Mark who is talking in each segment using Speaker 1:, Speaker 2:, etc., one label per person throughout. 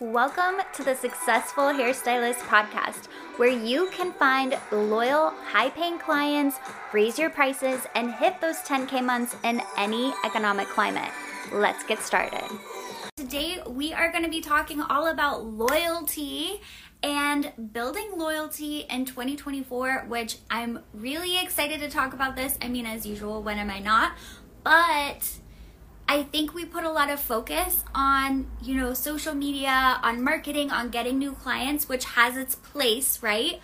Speaker 1: Welcome to the Successful Hairstylist Podcast, where you can find loyal, high paying clients, raise your prices, and hit those 10K months in any economic climate. Let's get started. Today, we are going to be talking all about loyalty and building loyalty in 2024, which I'm really excited to talk about this. I mean, as usual, when am I not? But I think we put a lot of focus on, you know, social media, on marketing, on getting new clients, which has its place, right?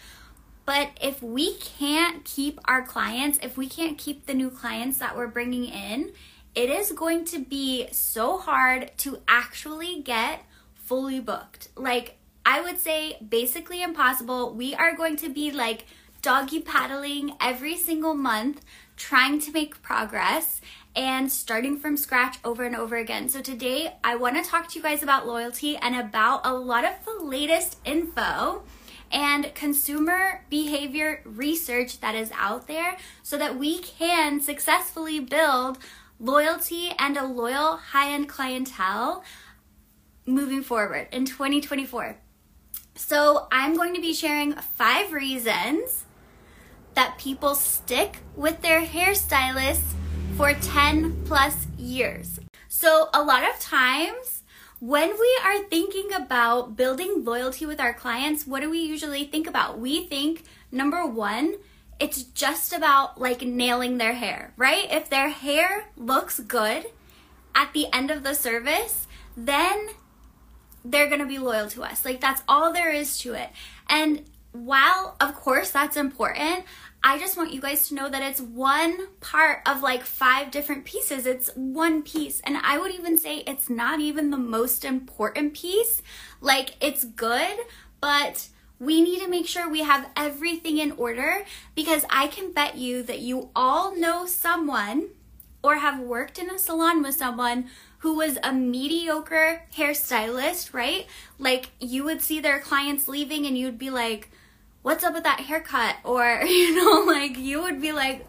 Speaker 1: But if we can't keep our clients, if we can't keep the new clients that we're bringing in, it is going to be so hard to actually get fully booked. Like, I would say basically impossible. We are going to be like doggy paddling every single month, trying to make progress and starting from scratch over and over again. So today I want to talk to you guys about loyalty and about a lot of the latest info and consumer behavior research that is out there so that we can successfully build loyalty and a loyal high-end clientele moving forward in 2024. So, I'm going to be sharing 5 reasons that people stick with their hairstylists for 10 plus years. So, a lot of times when we are thinking about building loyalty with our clients, what do we usually think about? We think number one, it's just about like nailing their hair, right? If their hair looks good at the end of the service, then they're gonna be loyal to us. Like that's all there is to it. And while of course that's important, I just want you guys to know that it's one part of like five different pieces. It's one piece. And I would even say it's not even the most important piece. Like, it's good, but we need to make sure we have everything in order because I can bet you that you all know someone or have worked in a salon with someone who was a mediocre hairstylist, right? Like, you would see their clients leaving and you'd be like, what's up with that haircut? Or, you know, like you would be like,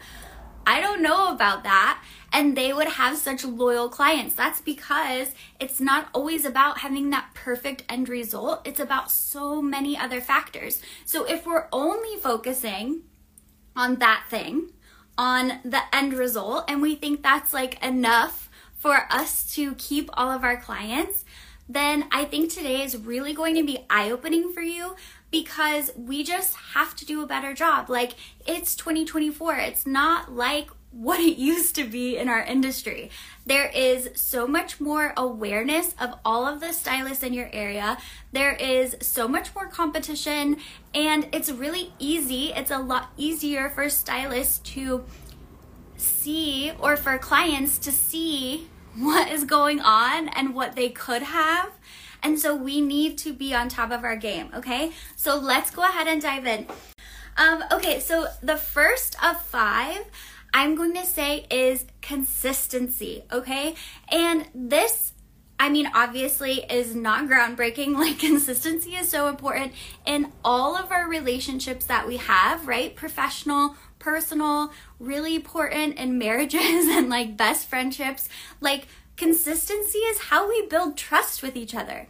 Speaker 1: I don't know about that. And they would have such loyal clients. That's because it's not always about having that perfect end result, it's about so many other factors. So if we're only focusing on that thing, on the end result, and we think that's like enough for us to keep all of our clients, then I think today is really going to be eye opening for you because we just have to do a better job. Like, it's 2024. It's not like what it used to be in our industry. There is so much more awareness of all of the stylists in your area. There is so much more competition, and it's really easy. It's a lot easier for stylists to see or for clients to see what is going on and what they could have. And so we need to be on top of our game, okay? So let's go ahead and dive in. Um, okay, so the first of five I'm going to say is consistency, okay? And this I mean, obviously, is not groundbreaking. Like, consistency is so important in all of our relationships that we have, right? Professional, personal, really important in marriages and like best friendships. Like, consistency is how we build trust with each other.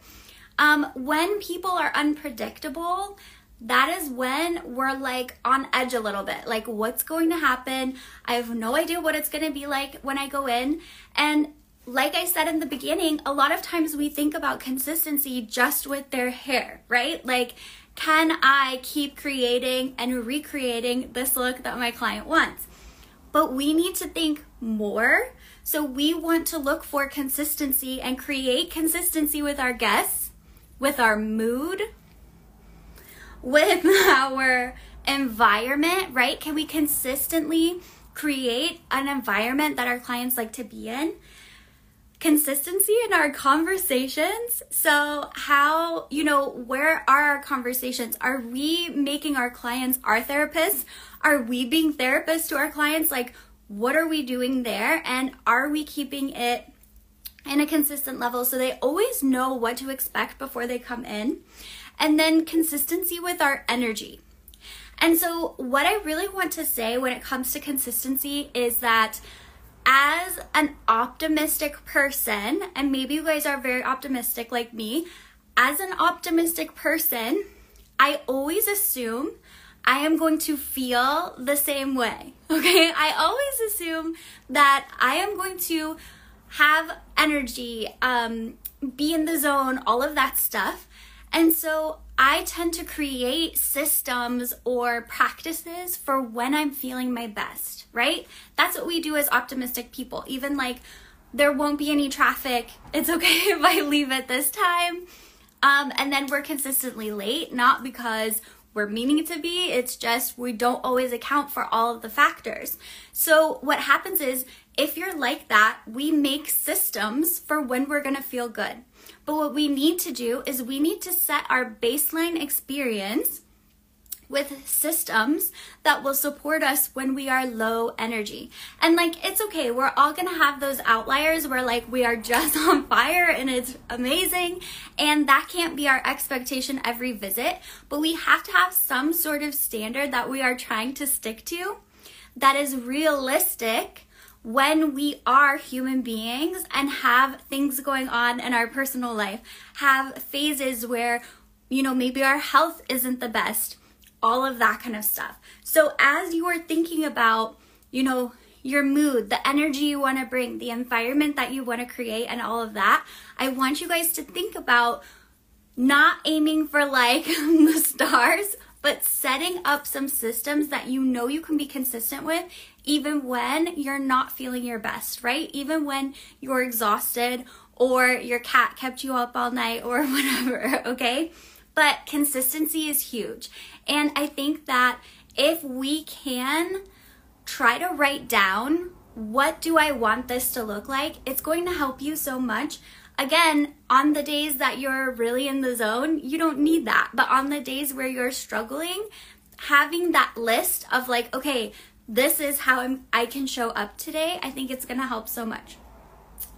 Speaker 1: Um, when people are unpredictable, that is when we're like on edge a little bit. Like, what's going to happen? I have no idea what it's going to be like when I go in. And like I said in the beginning, a lot of times we think about consistency just with their hair, right? Like, can I keep creating and recreating this look that my client wants? But we need to think more. So we want to look for consistency and create consistency with our guests, with our mood, with our environment, right? Can we consistently create an environment that our clients like to be in? consistency in our conversations. So, how, you know, where are our conversations? Are we making our clients our therapists? Are we being therapists to our clients? Like, what are we doing there? And are we keeping it in a consistent level so they always know what to expect before they come in? And then consistency with our energy. And so, what I really want to say when it comes to consistency is that as an optimistic person, and maybe you guys are very optimistic like me, as an optimistic person, I always assume I am going to feel the same way. Okay? I always assume that I am going to have energy, um, be in the zone, all of that stuff. And so I tend to create systems or practices for when I'm feeling my best, right? That's what we do as optimistic people. Even like, there won't be any traffic. It's okay if I leave at this time. Um, and then we're consistently late, not because we're meaning it to be, it's just we don't always account for all of the factors. So, what happens is if you're like that, we make systems for when we're gonna feel good. But what we need to do is we need to set our baseline experience with systems that will support us when we are low energy. And like, it's okay. We're all gonna have those outliers where like we are just on fire and it's amazing. And that can't be our expectation every visit. But we have to have some sort of standard that we are trying to stick to that is realistic when we are human beings and have things going on in our personal life, have phases where, you know, maybe our health isn't the best all of that kind of stuff. So as you are thinking about, you know, your mood, the energy you want to bring, the environment that you want to create, and all of that, I want you guys to think about not aiming for like the stars, but setting up some systems that you know you can be consistent with even when you're not feeling your best, right? Even when you're exhausted or your cat kept you up all night or whatever, okay? But consistency is huge. And I think that if we can try to write down what do I want this to look like, it's going to help you so much. Again, on the days that you're really in the zone, you don't need that. But on the days where you're struggling, having that list of like, okay, this is how I'm, I can show up today, I think it's going to help so much.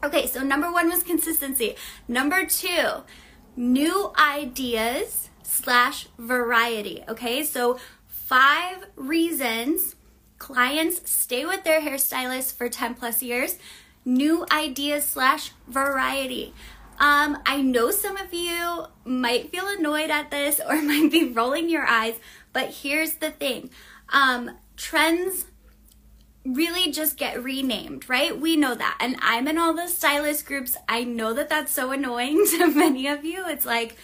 Speaker 1: Okay, so number one was consistency. Number two, new ideas slash variety. Okay, so five reasons clients stay with their hairstylist for 10 plus years. New ideas slash variety. Um, I know some of you might feel annoyed at this or might be rolling your eyes, but here's the thing um, trends really just get renamed, right? We know that. And I'm in all the stylist groups. I know that that's so annoying to many of you. It's like,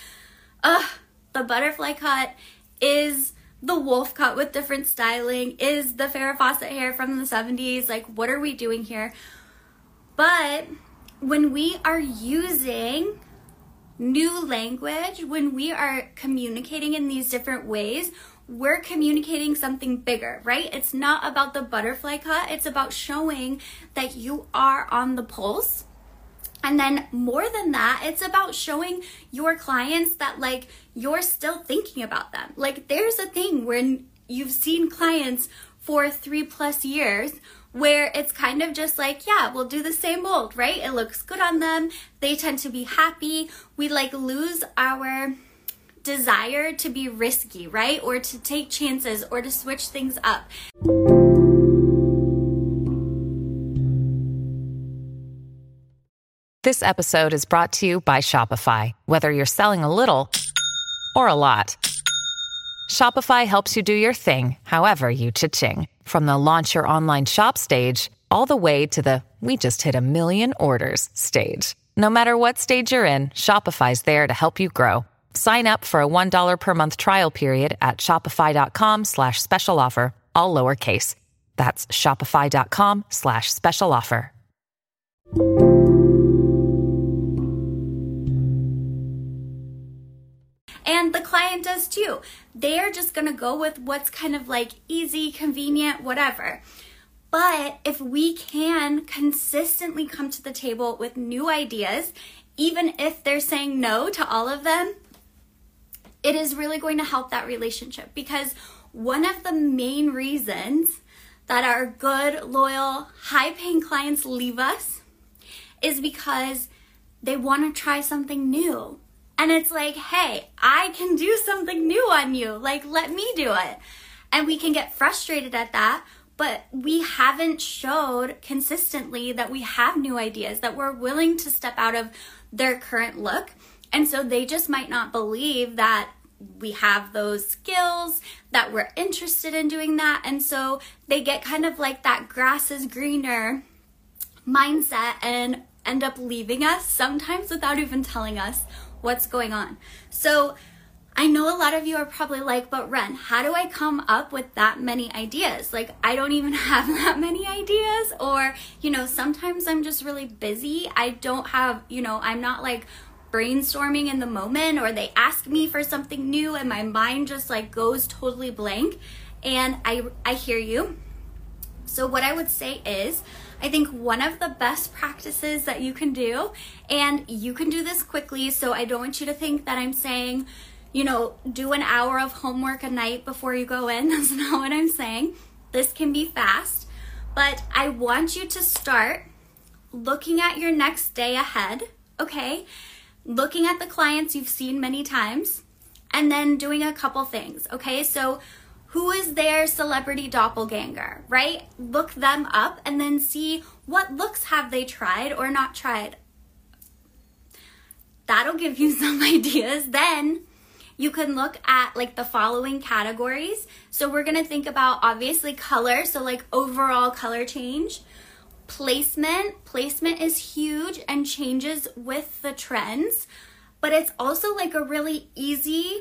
Speaker 1: ugh, the butterfly cut is the wolf cut with different styling, is the Farrah Fawcett hair from the 70s. Like, what are we doing here? But when we are using new language, when we are communicating in these different ways, we're communicating something bigger, right? It's not about the butterfly cut, it's about showing that you are on the pulse. And then more than that, it's about showing your clients that like you're still thinking about them. Like there's a thing when you've seen clients for three plus years where it's kind of just like, yeah, we'll do the same mold, right? It looks good on them. They tend to be happy. We like lose our desire to be risky, right? Or to take chances or to switch things up.
Speaker 2: This episode is brought to you by Shopify. Whether you're selling a little or a lot, Shopify helps you do your thing, however you cha-ching. From the launch your online shop stage, all the way to the we just hit a million orders stage. No matter what stage you're in, Shopify's there to help you grow. Sign up for a $1 per month trial period at shopify.com slash special offer, all lowercase. That's shopify.com slash special offer.
Speaker 1: And the client does too. They are just going to go with what's kind of like easy, convenient, whatever. But if we can consistently come to the table with new ideas, even if they're saying no to all of them, it is really going to help that relationship because one of the main reasons that our good, loyal, high paying clients leave us is because they want to try something new. And it's like, hey, I can do something new on you. Like, let me do it. And we can get frustrated at that, but we haven't showed consistently that we have new ideas, that we're willing to step out of their current look And so they just might not believe that we have those skills, that we're interested in doing that. And so they get kind of like that grass is greener mindset and end up leaving us sometimes without even telling us what's going on. So I know a lot of you are probably like, but Ren, how do I come up with that many ideas? Like, I don't even have that many ideas. Or, you know, sometimes I'm just really busy. I don't have, you know, I'm not like brainstorming in the moment, or they ask me for something new and my mind just like goes totally blank. And I, I hear you. So, what I would say is, I think one of the best practices that you can do, and you can do this quickly, so I don't want you to think that I'm saying, you know, do an hour of homework a night before you go in. That's not what I'm saying. This can be fast, but I want you to start looking at your next day ahead, okay? Looking at the clients you've seen many times, and then doing a couple things, okay? So, who is their celebrity doppelganger, right? Look them up and then see what looks have they tried or not tried. That'll give you some ideas. Then you can look at like the following categories. So we're to think about obviously color, so like overall color change. Placement, placement is huge and changes with the trends, but it's also like a really easy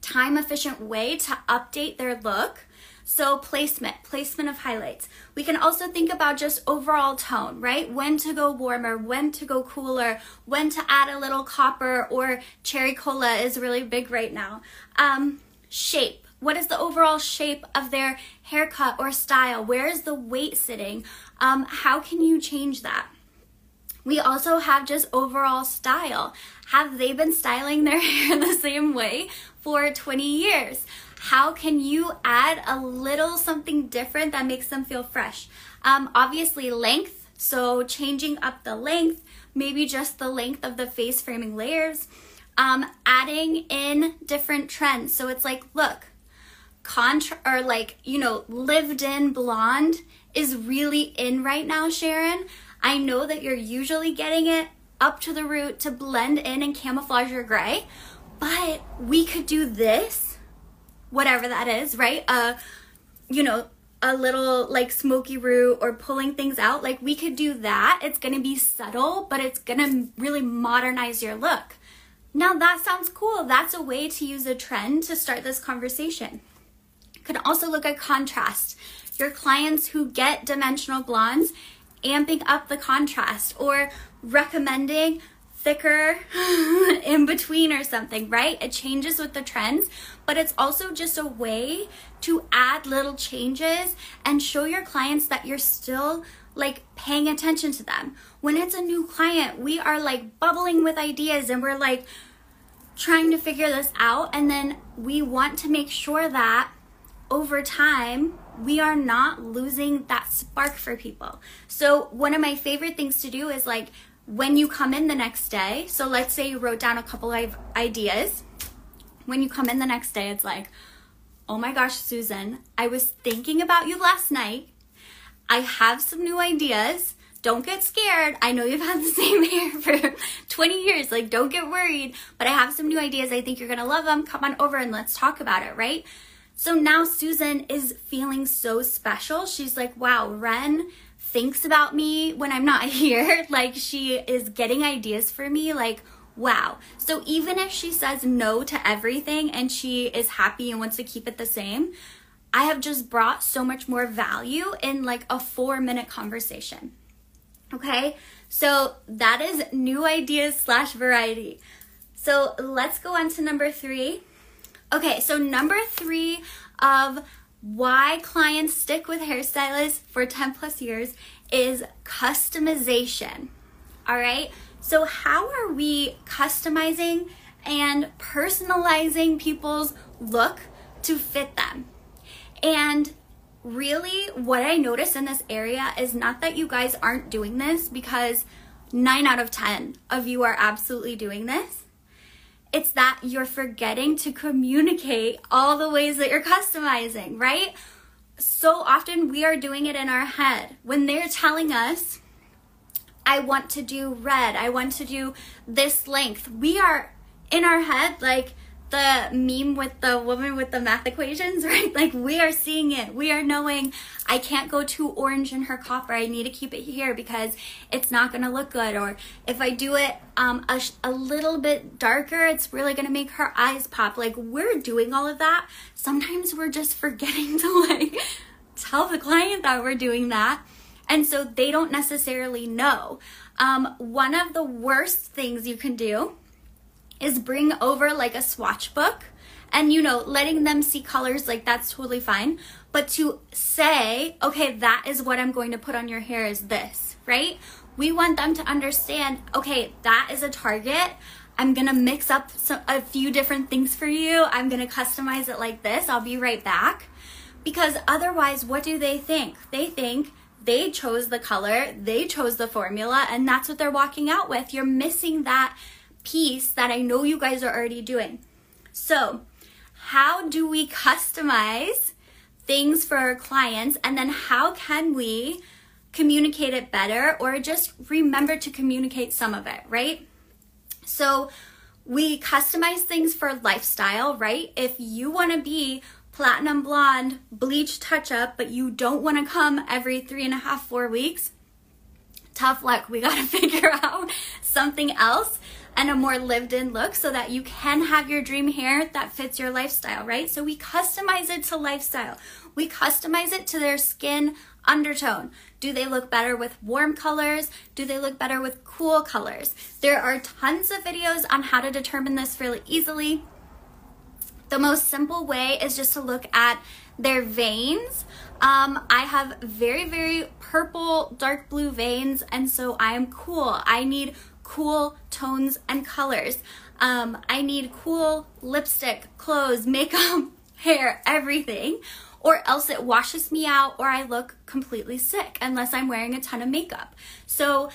Speaker 1: time efficient way to update their look. So, placement, placement of highlights. We can also think about just overall tone, right? When to go warmer, when to go cooler, when to add a little copper or cherry cola is really big right now. Um, shape. What is the overall shape of their haircut or style? Where is the weight sitting? Um, how can you change that? We also have just overall style. Have they been styling their hair the same way for 20 years? How can you add a little something different that makes them feel fresh? Um, obviously, length. So, changing up the length, maybe just the length of the face framing layers. Um, adding in different trends. So, it's like, look, contra or like, you know, lived in blonde is really in right now, Sharon. I know that you're usually getting it up to the root to blend in and camouflage your gray, but we could do this, whatever that is, right? Uh, you know, a little like smoky root or pulling things out. Like we could do that. It's gonna be subtle, but it's gonna really modernize your look. Now that sounds cool. That's a way to use a trend to start this conversation. Can also look at contrast. Your clients who get dimensional blondes, amping up the contrast or recommending thicker in between or something, right? It changes with the trends, but it's also just a way to add little changes and show your clients that you're still like paying attention to them. When it's a new client, we are like bubbling with ideas and we're like trying to figure this out. And then we want to make sure that over time, we are not losing that spark for people. So, one of my favorite things to do is like when you come in the next day. So, let's say you wrote down a couple of ideas. When you come in the next day, it's like, oh my gosh, Susan, I was thinking about you last night. I have some new ideas. Don't get scared. I know you've had the same hair for 20 years. Like, don't get worried. But I have some new ideas. I think you're going to love them. Come on over and let's talk about it, right? So now Susan is feeling so special. She's like, wow, Ren thinks about me when I'm not here. like she is getting ideas for me. Like, wow. So even if she says no to everything and she is happy and wants to keep it the same, I have just brought so much more value in like a four minute conversation. Okay, so that is new ideas slash variety. So let's go on to number three Okay, so number three of why clients stick with hairstylists for 10 plus years is customization. All right, so how are we customizing and personalizing people's look to fit them? And really, what I notice in this area is not that you guys aren't doing this because nine out of 10 of you are absolutely doing this it's that you're forgetting to communicate all the ways that you're customizing, right? So often we are doing it in our head. When they're telling us, I want to do red. I want to do this length. We are in our head like the meme with the woman with the math equations, right? Like we are seeing it. We are knowing I can't go too orange in her copper. I need to keep it here because it's not going to look good. Or if I do it um, a, a little bit darker, it's really going to make her eyes pop. Like we're doing all of that. Sometimes we're just forgetting to like tell the client that we're doing that. And so they don't necessarily know. Um, one of the worst things you can do is bring over like a swatch book and you know letting them see colors like that's totally fine. But to say okay that is what i'm going to put on your hair is this right? We want them to understand okay that is a target. I'm to mix up some, a few different things for you. I'm to customize it like this. I'll be right back. Because otherwise what do they think? They think they chose the color they chose the formula and that's what they're walking out with. You're missing that piece that I know you guys are already doing. So, how do we customize things for our clients and then how can we communicate it better or just remember to communicate some of it, right? So, we customize things for lifestyle, right? If you want to be platinum blonde, bleach touch up, but you don't want to come every three and a half, four weeks, tough luck. We got to figure out something else and a more lived in look so that you can have your dream hair that fits your lifestyle, right? So we customize it to lifestyle. We customize it to their skin undertone. Do they look better with warm colors? Do they look better with cool colors? There are tons of videos on how to determine this really easily. The most simple way is just to look at their veins. Um, I have very, very purple, dark blue veins, and so I am cool. I need cool tones and colors. Um, I need cool lipstick, clothes, makeup, hair, everything, or else it washes me out or I look completely sick unless I'm wearing a ton of makeup. So,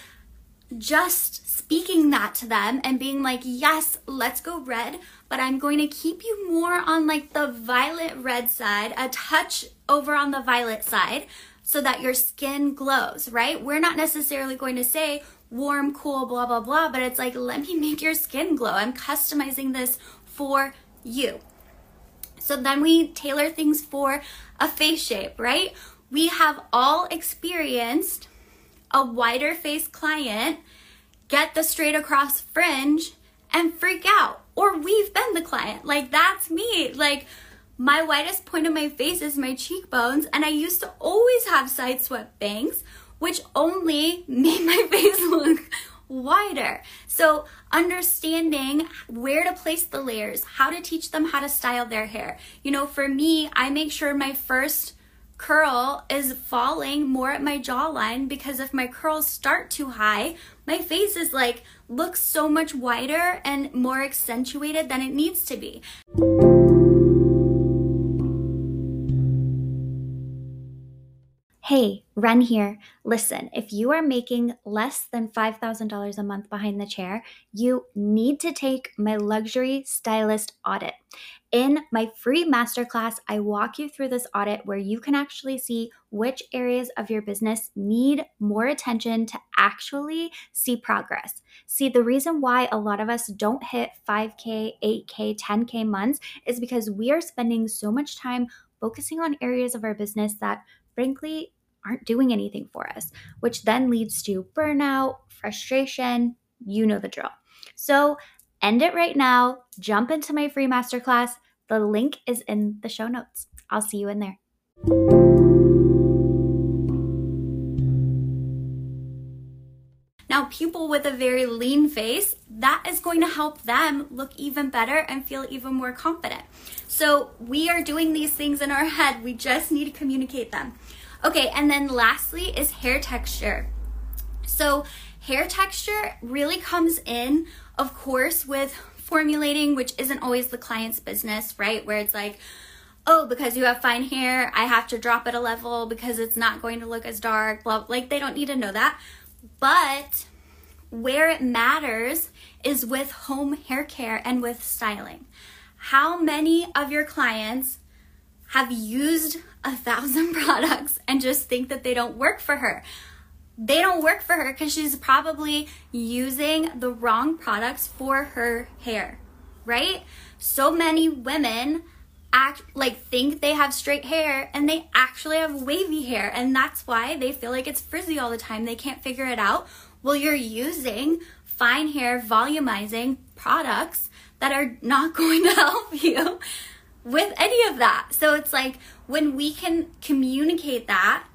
Speaker 1: just speaking that to them and being like, yes, let's go red, but I'm going to keep you more on like the violet red side, a touch over on the violet side so that your skin glows, right? We're not necessarily going to say, warm, cool, blah, blah, blah. But it's like, let me make your skin glow. I'm customizing this for you. So then we tailor things for a face shape, right? We have all experienced a wider face client get the straight across fringe and freak out. Or we've been the client. Like, that's me. Like, my widest point of my face is my cheekbones, and I used to always have side swept bangs which only made my face look wider. So, understanding where to place the layers, how to teach them how to style their hair. You know, for me, I make sure my first curl is falling more at my jawline because if my curls start too high, my face is like looks so much wider and more accentuated than it needs to be. Hey, Ren here. Listen, if you are making less than $5,000 a month behind the chair, you need to take my luxury stylist audit. In my free masterclass, I walk you through this audit where you can actually see which areas of your business need more attention to actually see progress. See, the reason why a lot of us don't hit 5K, 8K, 10K months is because we are spending so much time focusing on areas of our business that frankly aren't doing anything for us, which then leads to burnout, frustration. You know the drill. So, end it right now. Jump into my free masterclass. The link is in the show notes. I'll see you in there. Now, people with a very lean face, that is going to help them look even better and feel even more confident. So, we are doing these things in our head. We just need to communicate them. Okay, and then lastly is hair texture. So, hair texture really comes in, of course, with formulating, which isn't always the client's business, right? Where it's like, oh, because you have fine hair, I have to drop it a level because it's not going to look as dark, blah, like they don't need to know that. But where it matters is with home hair care and with styling. How many of your clients have used a thousand products and just think that they don't work for her. they don't work for her because she's probably using the wrong products for her hair, right? So many women act like think they have straight hair and they actually have wavy hair and that's why they feel like it's frizzy all the time. They can't figure it out. Well, you're using fine hair volumizing products that are not going to help you with any of that. So it's like when we can communicate that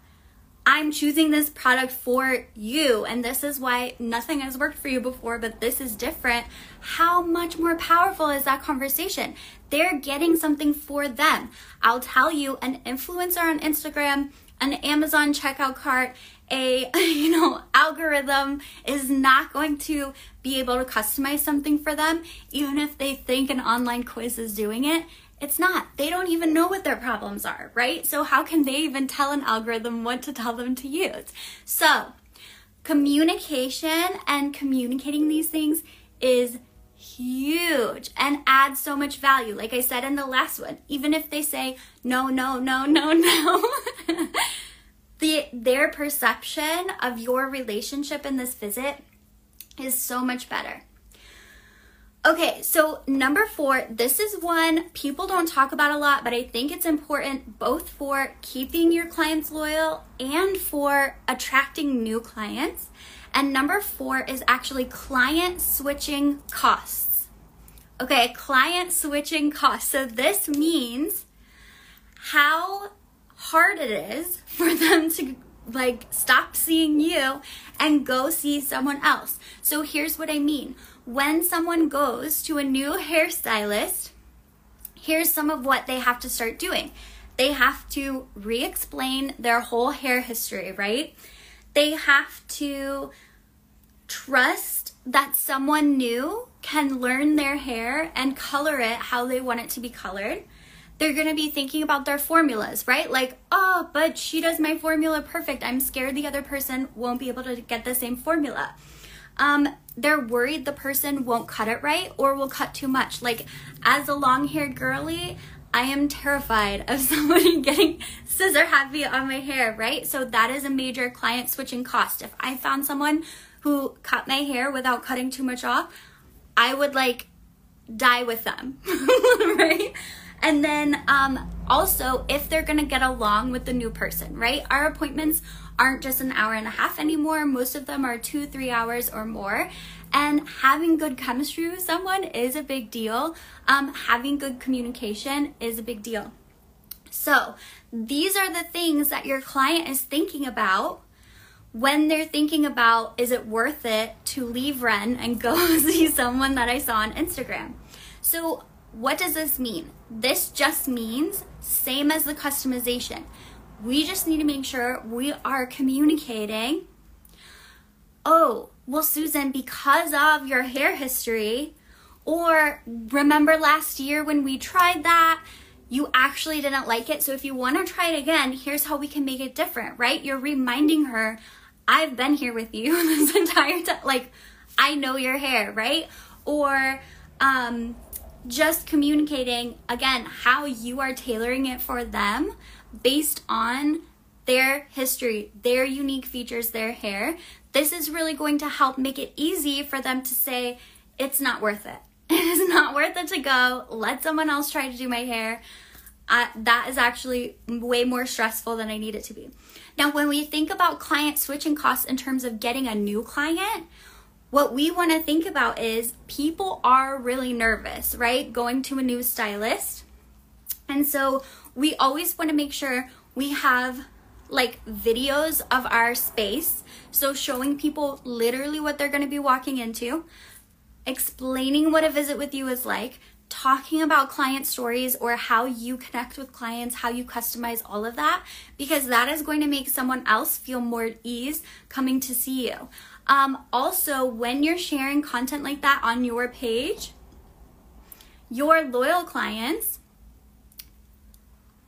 Speaker 1: I'm choosing this product for you, and this is why nothing has worked for you before, but this is different. How much more powerful is that conversation? They're getting something for them. I'll tell you, an influencer on Instagram, an Amazon checkout cart, a you know algorithm is not going to be able to customize something for them even if they think an online quiz is doing it it's not. They don't even know what their problems are, right? So, how can they even tell an algorithm what to tell them to use? So, communication and communicating these things is huge and adds so much value. Like I said in the last one, even if they say no, no, no, no, no, the their perception of your relationship in this visit is so much better. Okay, so number four, this is one people don't talk about a lot, but I think it's important both for keeping your clients loyal and for attracting new clients. And number four is actually client switching costs. Okay, client switching costs. So this means how hard it is for them to like stop seeing you and go see someone else. So here's what I mean when someone goes to a new hairstylist, here's some of what they have to start doing. They have to re explain their whole hair history, right? They have to trust that someone new can learn their hair and color it how they want it to be colored. They're to be thinking about their formulas, right? Like, oh, but she does my formula perfect. I'm scared the other person won't be able to get the same formula. Um, they're worried the person won't cut it right or will cut too much. Like, as a long haired girly, I am terrified of somebody getting scissor happy on my hair, right? So, that is a major client switching cost. If I found someone who cut my hair without cutting too much off, I would like die with them, right? And then um, also, if they're gonna get along with the new person, right? Our appointments aren't just an hour and a half anymore. Most of them are two, three hours or more. And having good chemistry with someone is a big deal. Um, having good communication is a big deal. So, these are the things that your client is thinking about when they're thinking about is it worth it to leave Ren and go see someone that I saw on Instagram. So, what does this mean? This just means same as the customization. We just need to make sure we are communicating. Oh, well, Susan, because of your hair history, or remember last year when we tried that, you actually didn't like it. So if you want to try it again, here's how we can make it different, right? You're reminding her, I've been here with you this entire time. Like, I know your hair, right? Or, um, just communicating again how you are tailoring it for them based on their history, their unique features, their hair. This is really going to help make it easy for them to say, it's not worth it. It is not worth it to go. Let someone else try to do my hair. Uh, that is actually way more stressful than I need it to be. Now, when we think about client switching costs in terms of getting a new client, what we want to think about is people are really nervous, right? Going to a new stylist. And so we always want to make sure we have like videos of our space. So showing people literally what they're going to be walking into, explaining what a visit with you is like, talking about client stories or how you connect with clients, how you customize all of that, because that is going to make someone else feel more at ease coming to see you. Um, also, when you're sharing content like that on your page, your loyal clients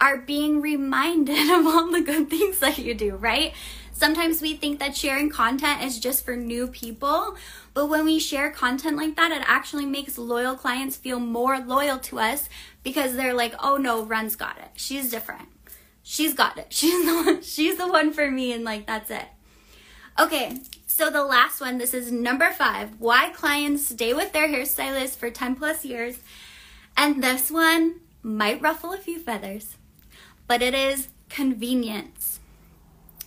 Speaker 1: are being reminded of all the good things that you do, right? Sometimes we think that sharing content is just for new people, but when we share content like that, it actually makes loyal clients feel more loyal to us because they're like, "Oh no, Ren's got it. She's different. She's got it. She's the one, she's the one for me and like that's it." Okay, so the last one, this is number five why clients stay with their hairstylist for 10 plus years. And this one might ruffle a few feathers, but it is convenience.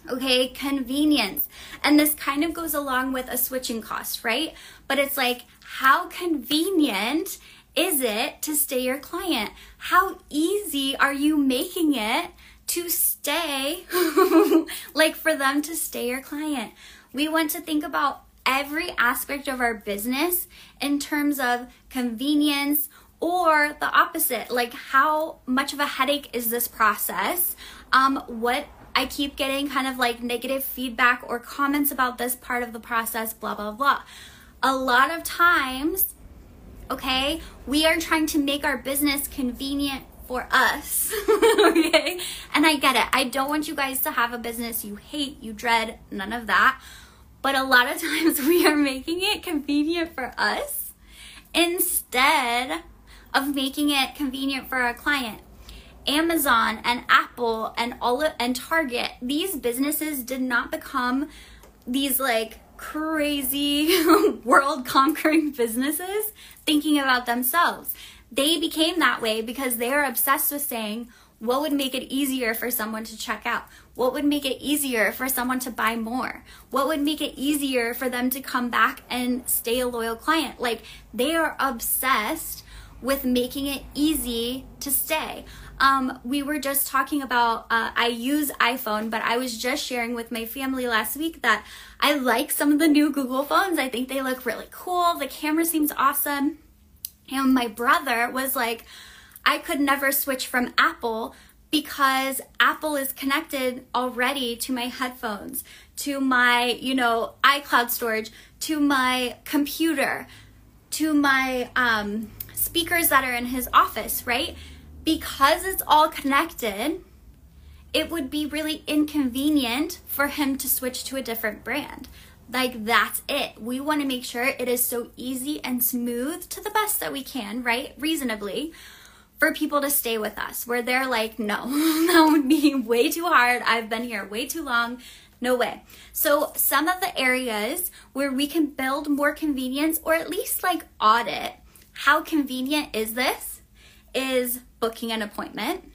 Speaker 1: Okay, convenience. And this kind of goes along with a switching cost, right? But it's like, how convenient is it to stay your client? How easy are you making it to stay, like for them to stay your client? We want to think about every aspect of our business in terms of convenience or the opposite like how much of a headache is this process? Um, what i keep getting kind of like negative feedback or comments about this part of the process blah blah blah. A lot of times okay we are trying to make our business convenient for us okay and i get it i don't want you guys to have a business you hate you dread none of that but a lot of times we are making it convenient for us instead of making it convenient for our client. Amazon and Apple and all of, and Target, these businesses did not become these like crazy world conquering businesses thinking about themselves. They became that way because they are obsessed with saying, what would make it easier for someone to check out? What would make it easier for someone to buy more? What would make it easier for them to come back and stay a loyal client? Like they are obsessed with making it easy to stay. Um, we were just talking about, uh, I use iPhone, but I was just sharing with my family last week that I like some of the new Google phones. I think they look really cool. The camera seems awesome. And my brother was like, I could never switch from Apple because Apple is connected already to my headphones, to my, you know, iCloud storage, to my computer, to my, um, speakers that are in his office, right? Because it's all connected, it would be really inconvenient for him to switch to a different brand. Like, that's it. We want to make sure it is so easy and smooth to the best that we can, right? Reasonably, for people to stay with us, where they're like, no, that would be way too hard. I've been here way too long. No way. So, some of the areas where we can build more convenience or at least like audit how convenient is this? Is booking an appointment.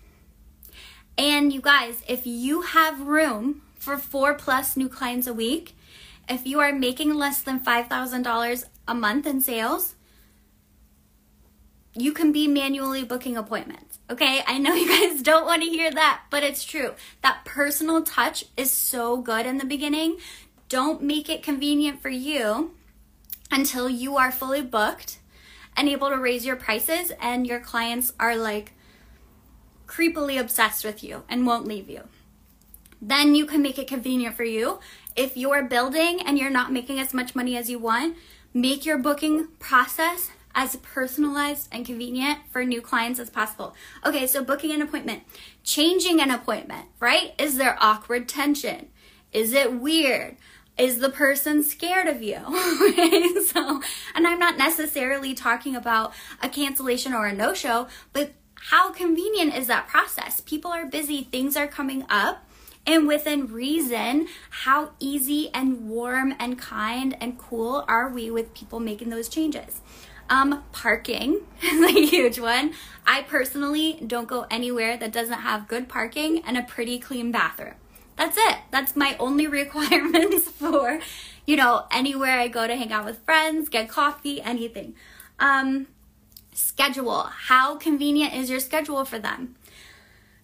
Speaker 1: And you guys, if you have room for four plus new clients a week, if you are making less than $5,000 a month in sales, you can be manually booking appointments. Okay, I know you guys don't want to hear that, but it's true. That personal touch is so good in the beginning. Don't make it convenient for you until you are fully booked and able to raise your prices and your clients are like creepily obsessed with you and won't leave you. Then you can make it convenient for you. If you're building and you're not making as much money as you want, make your booking process as personalized and convenient for new clients as possible. Okay, so booking an appointment, changing an appointment, right? Is there awkward tension? Is it weird? is the person scared of you? so, and I'm not necessarily talking about a cancellation or a no show, but how convenient is that process? People are busy, things are coming up. And within reason, how easy and warm and kind and cool are we with people making those changes? Um, parking is a huge one. I personally don't go anywhere that doesn't have good parking and a pretty clean bathroom. That's it. That's my only requirements for, you know, anywhere I go to hang out with friends, get coffee, anything. Um, schedule. How convenient is your schedule for them?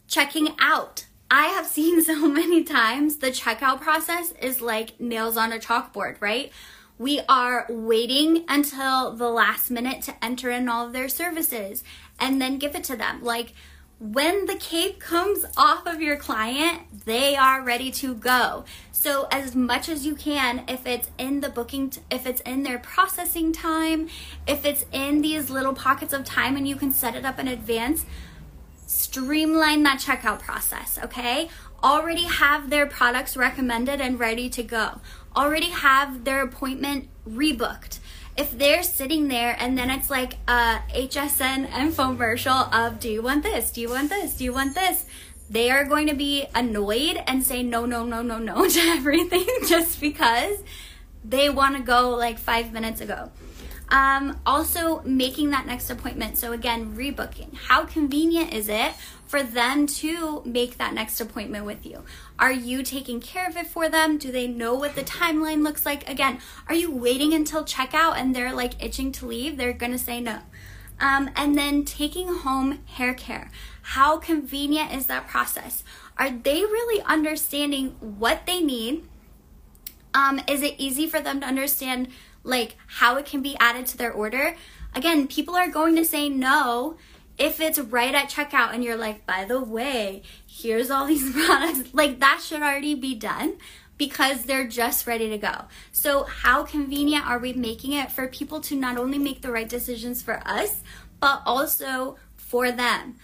Speaker 1: Checking out. I have seen so many times the checkout process is like nails on a chalkboard, right? We are waiting until the last minute to enter in all of their services and then give it to them. Like, when the cape comes off of your client, they are ready to go. So as much as you can, if it's in the booking, t- if it's in their processing time, if it's in these little pockets of time and you can set it up in advance, streamline that checkout process, okay? Already have their products recommended and ready to go. Already have their appointment rebooked if they're sitting there and then it's like a HSN infomercial of do you want this? Do you want this? Do you want this? they are going to be annoyed and say no, no, no, no, no to everything just because they want to go like five minutes ago. Um, also, making that next appointment. So, again, rebooking. How convenient is it for them to make that next appointment with you? Are you taking care of it for them? Do they know what the timeline looks like? Again, are you waiting until checkout and they're like itching to leave? They're going to say no. Um, and then taking home hair care. How convenient is that process? Are they really understanding what they need? Um, is it easy for them to understand like how it can be added to their order? Again, people are going to say no if it's right at checkout and you're like, by the way, here's all these products. Like that should already be done because they're just ready to go. So, how convenient are we making it for people to not only make the right decisions for us, but also for them?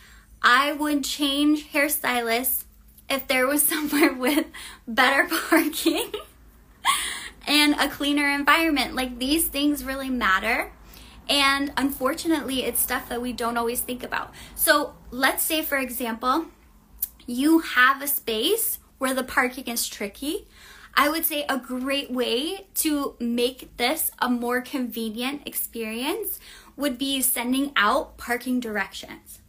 Speaker 1: I would change hairstylists if there was somewhere with better parking and a cleaner environment. Like these things really matter. And unfortunately, it's stuff that we don't always think about. So let's say, for example, you have a space where the parking is tricky. I would say a great way to make this a more convenient experience would be sending out parking directions.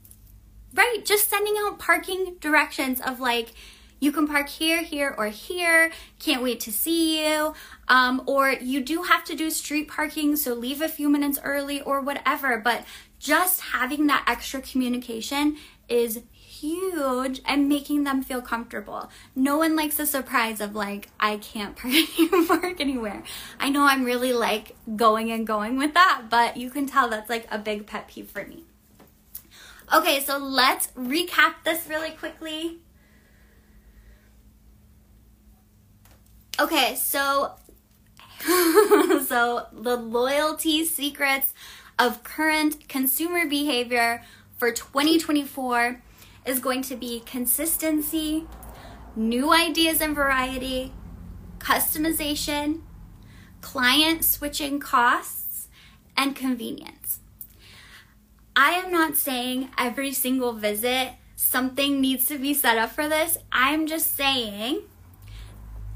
Speaker 1: Right? Just sending out parking directions of like, you can park here, here, or here. Can't wait to see you. Um, or you do have to do street parking, so leave a few minutes early or whatever. But just having that extra communication is huge and making them feel comfortable. No one likes a surprise of like, I can't park anywhere. I know I'm really like going and going with that, but you can tell that's like a big pet peeve for me. Okay, so let's recap this really quickly. Okay, so so the loyalty secrets of current consumer behavior for 2024 is going to be consistency, new ideas and variety, customization, client switching costs, and convenience. I am not saying every single visit something needs to be set up for this. I'm just saying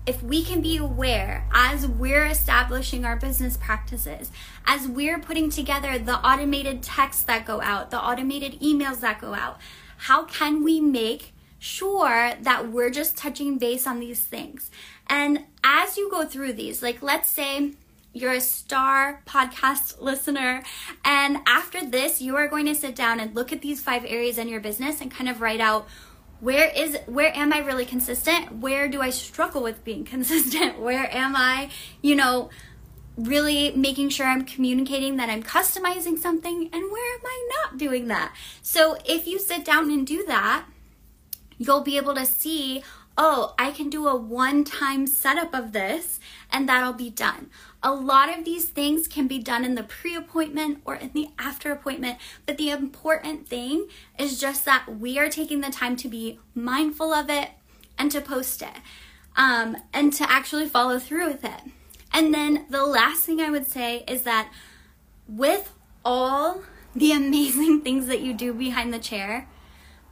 Speaker 1: if we can be aware as we're establishing our business practices, as we're putting together the automated texts that go out, the automated emails that go out, how can we make sure that we're just touching base on these things? And as you go through these, like let's say you're a star podcast listener, and after this, you are going to sit down and look at these five areas in your business and kind of write out where is where am i really consistent? Where do i struggle with being consistent? Where am i you know really making sure i'm communicating that i'm customizing something? And where am i not doing that? So if you sit down and do that you'll be able to see oh i can do a one time setup of this and that'll be done a lot of these things can be done in the pre appointment or in the after appointment, but the important thing is just that we are taking the time to be mindful of it and to post it um, and to actually follow through with it. And then the last thing I would say is that with all the amazing things that you do behind the chair,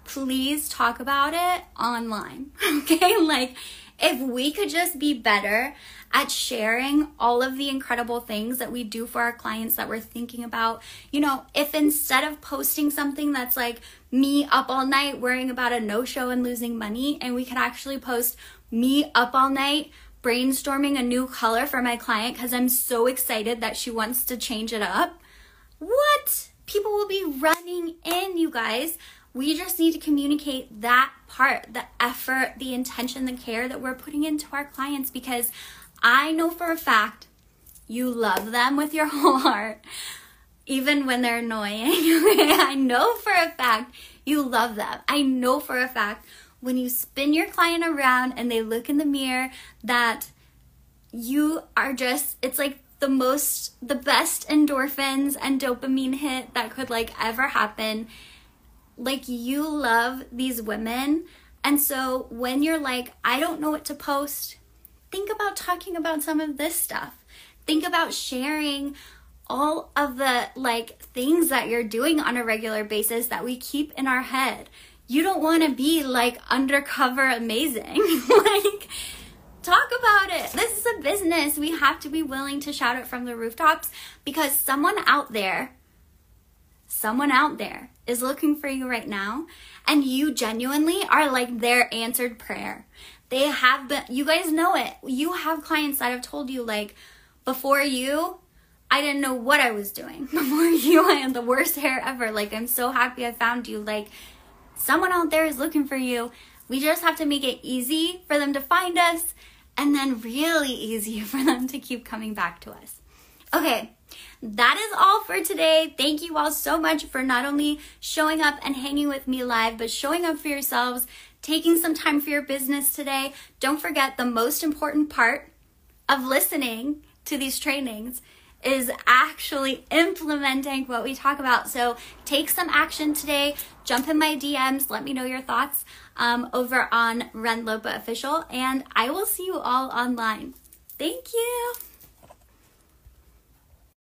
Speaker 1: please talk about it online. Okay? Like, if we could just be better at sharing all of the incredible things that we do for our clients that we're thinking about. You know, if instead of posting something that's like me up all night worrying about a no show and losing money, and we could actually post me up all night brainstorming a new color for my client because I'm so excited that she wants to change it up. What? People will be running in, you guys. We just need to communicate that part, the effort, the intention, the care that we're putting into our clients because I know for a fact you love them with your whole heart, even when they're annoying. I know for a fact you love them. I know for a fact when you spin your client around and they look in the mirror that you are just, it's like the most, the best endorphins and dopamine hit that could like ever happen. Like you love these women. And so when you're like, I don't know what to post, think about talking about some of this stuff. Think about sharing all of the like things that you're doing on a regular basis that we keep in our head. you don't want to be like undercover amazing. like, talk about it. This is a business. We have to be willing to shout it from the rooftops because someone out there, someone out there is looking for you right now, and you genuinely are like their answered prayer. They have been, you guys know it. You have clients that have told you, like, before you, I didn't know what I was doing. Before you, I had the worst hair ever. Like, I'm so happy I found you. Like, someone out there is looking for you. We just have to make it easy for them to find us and then really easy for them to keep coming back to us. Okay, that is all for today. Thank you all so much for not only showing up and hanging with me live, but showing up for yourselves, taking some time for your business today. Don't forget the most important part of listening to these trainings is actually implementing what we talk about. So take some action today. Jump in my DMs. Let me know your thoughts um, over on Ren Lopa Official, and I will see you all online. Thank you.